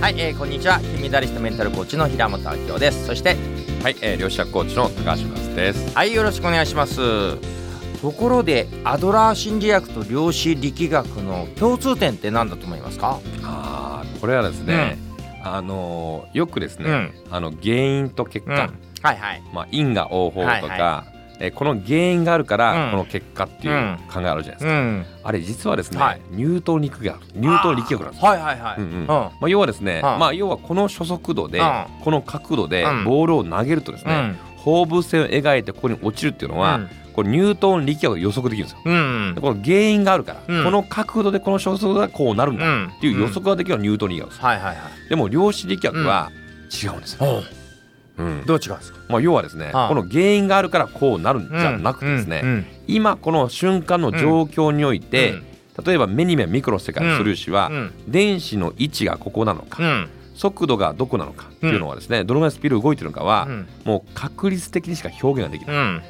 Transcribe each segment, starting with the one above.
はい、えー、こんにちは。金メダリストメンタルコーチの平本明夫です。そしてはい、えー、量子学コーチの高橋和です。はいよろしくお願いします。ところでアドラー心理学と量子力学の共通点って何だと思いますか？ああこれはですね、あのーよくですね、あの原因と結果、うん。はいはい。まあ因果応報とか、はいはえーこの原因があるから、うん。この結果っていううん。考えあるじゃないですか、うん。あれ実はですね、はい。ニュートン力学ニュートン力学なんですよ。はいはいはい、うんうん。うん。まあ、要はですね、うん。まあ、要はこの初速度で、うん。この角度でうん。ボールを投げるとですね、放物線を描いてここに落ちるっていうのは、うん。これニュートン力学で予測できるんですよ。うんでこの原因があるから、うん。この角度でこの初速度がこうなるんだうんっていう予測ができるのがニュートン力学です。はいはいはいでも量子力学は違うんですよ。おううん。どう違うんですか？まあ、要はですね、ああ。この原因があるからこうなるんじゃなくてですね、うん今この瞬間の状況において、うん。例えば目に見えミクロの世界の素粒子は、うん。電子の位置がここなのか、うん。速度がどこなのかっていうのはですね、どのぐらいスピード動いてるのかは、うん。もう確率的にしか表現ができない、うん。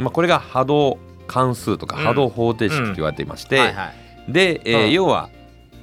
まあ、これが波動関数とかうん。波動方程式と言われていまして、はいはい。で、えーうん。要は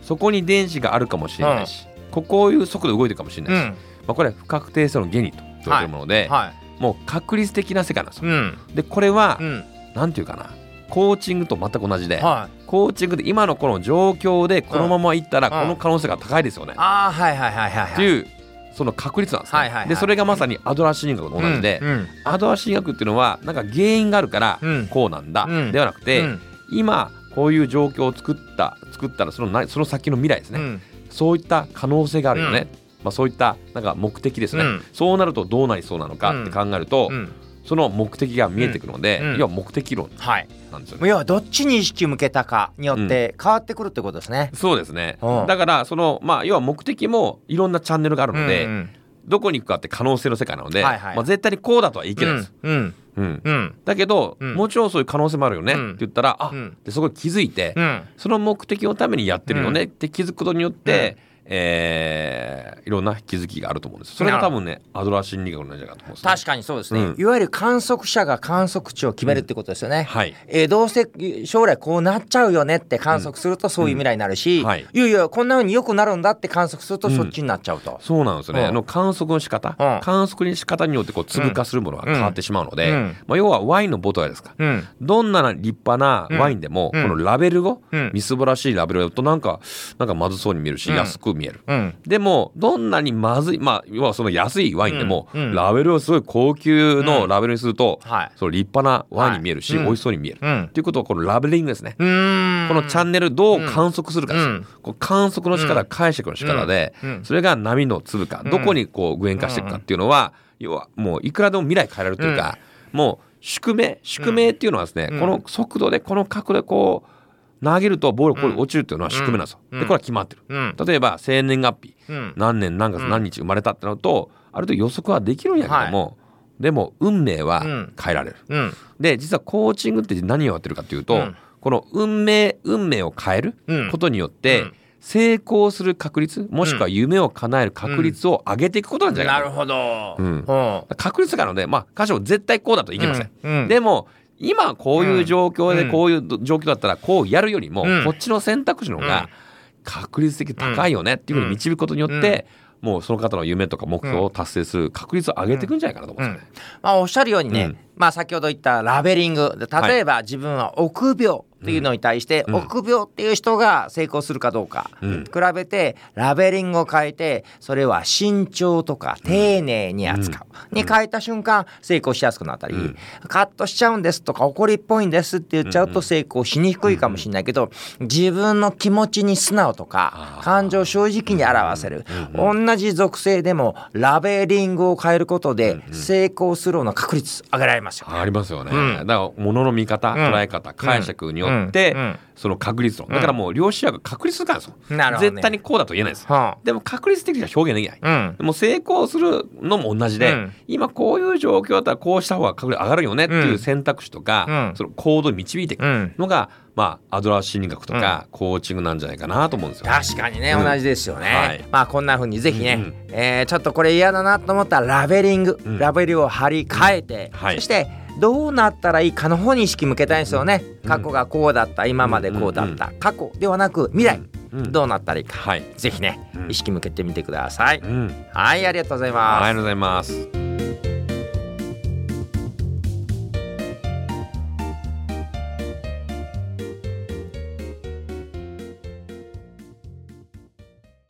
そこに電子があるかもしれないし、ここういう速度で動いてるかもしれないし、まあ、これは不確定性の原理と言われてるもので、はい。もう確率的な世界なんですよ。うん。でこれは、うん。なんていうかな。コーチングと全く同じで、はい。コーチングで今のこの状況でこのままいったらうん。この可能性が高いですよね、ああはいはいはいはいはいっていうその確率なんですね、はい。はいはいでそれがまさにアドラー心理学と同じで、うん。うん。アドラー心理学っていうのはなんか原因があるからうん。こうなんだ、うん。ではなくて、うん。今こういう状況を作った作ったらそのなその先の未来ですね、うん。そういった可能性があるよね、まあ、そういったなんか目的ですね、うん。そうなるとどうなりそうなのかって考えると、うん。その目的が見えてくるので、うん。要は目的論はい。なんですよね。要はどっちに意識向けたかによって変わってくるってことですね。そうですね、うん。だからそのまあ要は目的もいろんなチャンネルがあるので、うんうんどこに行くかって可能性の世界なので、はいはい。まあ、絶対にこうだとは言い切れないです。うん。うん。うん。だけど、うん。もちろんそういう可能性もあるよね、うん。って言ったらあ、うん。でそこに気づいて、うん。その目的のためにやってるよねって気づくことによって、えーいろんな気づきがあると思うんですそれが多分ねアドラー心理学なんじゃないかと思うんです、ね、確かにそうですね、うん。いわゆる観測者が観測値を決めるってことですよね。はい。えーどうせ将来こうなっちゃうよねって観測するとそういう未来になるし、うん。はい。いやいやこんな風に良くなるんだって観測するとそっちになっちゃうと。そうなんですよね、の観測の仕方、うん。観測の仕方によってこう粒化するものが変わってしまうので、うん。まあ、要はワインのボトルですか、うん。どんな立派なワインでも、うん。このラベルを、うん。みすぼらしいラベルだとなんかなんかまずそうに見えるし、うん。安く見える。うん。でもどんなにまずいまあ要はその安いワインでも、うん。うん。ラベルをすごい高級のラベルにすると、はい。その立派なワインに見えるし、はい。うん。美味しそうに見える。うん。ということはこのラベリングですね。このチャンネルどう観測するかです。よ、うん。こう観測の仕方、解釈の仕方で、それが波の粒か、うん。どこにこう具現化していくかっていうのは、要はもういくらでも未来変えられるというか、もう宿命宿命っていうのはですね、うん。この速度でこの角度でこう投げるとボールがここに落ちるっていうのは宿命なんですよ。うん。でこれは決まってる。うん。例えば生年月日。うん。何年何月何日生まれたってなると、ある程度予測はできるんやけども、でも運命はうん。変えられる。うん。で実はコーチングって何をやってるかというと、うん。この運命運命を変えるうん。ことによって、うん。成功する確率もしくは夢を叶える確率を上げていくことなんじゃないかな、なるほど。確率があるのでまあ歌詞も絶対こうだといけません。うん。でも今こういう状況うん。でこういう状況だったらこうやるよりも、うん。こっちの選択肢の方が確率的に高いよねっていうふうに導くことによって、もうその方の夢とか目標を達成する確率を上げていくんじゃないかなと思うんですよね。まあ、おっしゃるようにね、うん。まあ、先ほど言ったラベリング。で例えば自分は臆病っていうのに対して、うん。臆病っていう人が成功するかどうか、うん。比べてラベリングを変えてそれは慎重とか丁寧に扱う、に変えた瞬間成功しやすくなったり、うん。カットしちゃうんですとか怒りっぽいんですって言っちゃうと成功しにくいかもしれないけど、自分の気持ちに素直とか感情を正直に表せる、同じ属性でもラベリングを変えることで成功するような確率上げられますよ。ありますよね、うん。だから物の見方、ん。捉え方解釈によって、うんうんその確率論だからもう量子学確率論なんですよ、ね。絶対にこうだと言えないです、はでも確率的には表現できない、でも成功するのも同じで、うん。今こういう状況だったらこうした方が確率上がるよねっていううん。選択肢とか、うん。その行動に導いていくうんのが、まあ、アドラー心理学とか、コーチングなんじゃないかなと思うんですよ。確かにね、うん。同じですよね、はい。まあこんな風にぜひね、えーちょっとこれ嫌だなと思ったらラベリング、うん。ラベルを貼り替えて、はい。そしてどうなったらいいかの方に意識向けたいんですよね、うん。過去がこうだった今までこうだった、過去ではなく未来、うん。どうなったらいいか、はい。ぜひね、うん。意識向けてみてください、うん。はいありがとうございます、ありがとうございます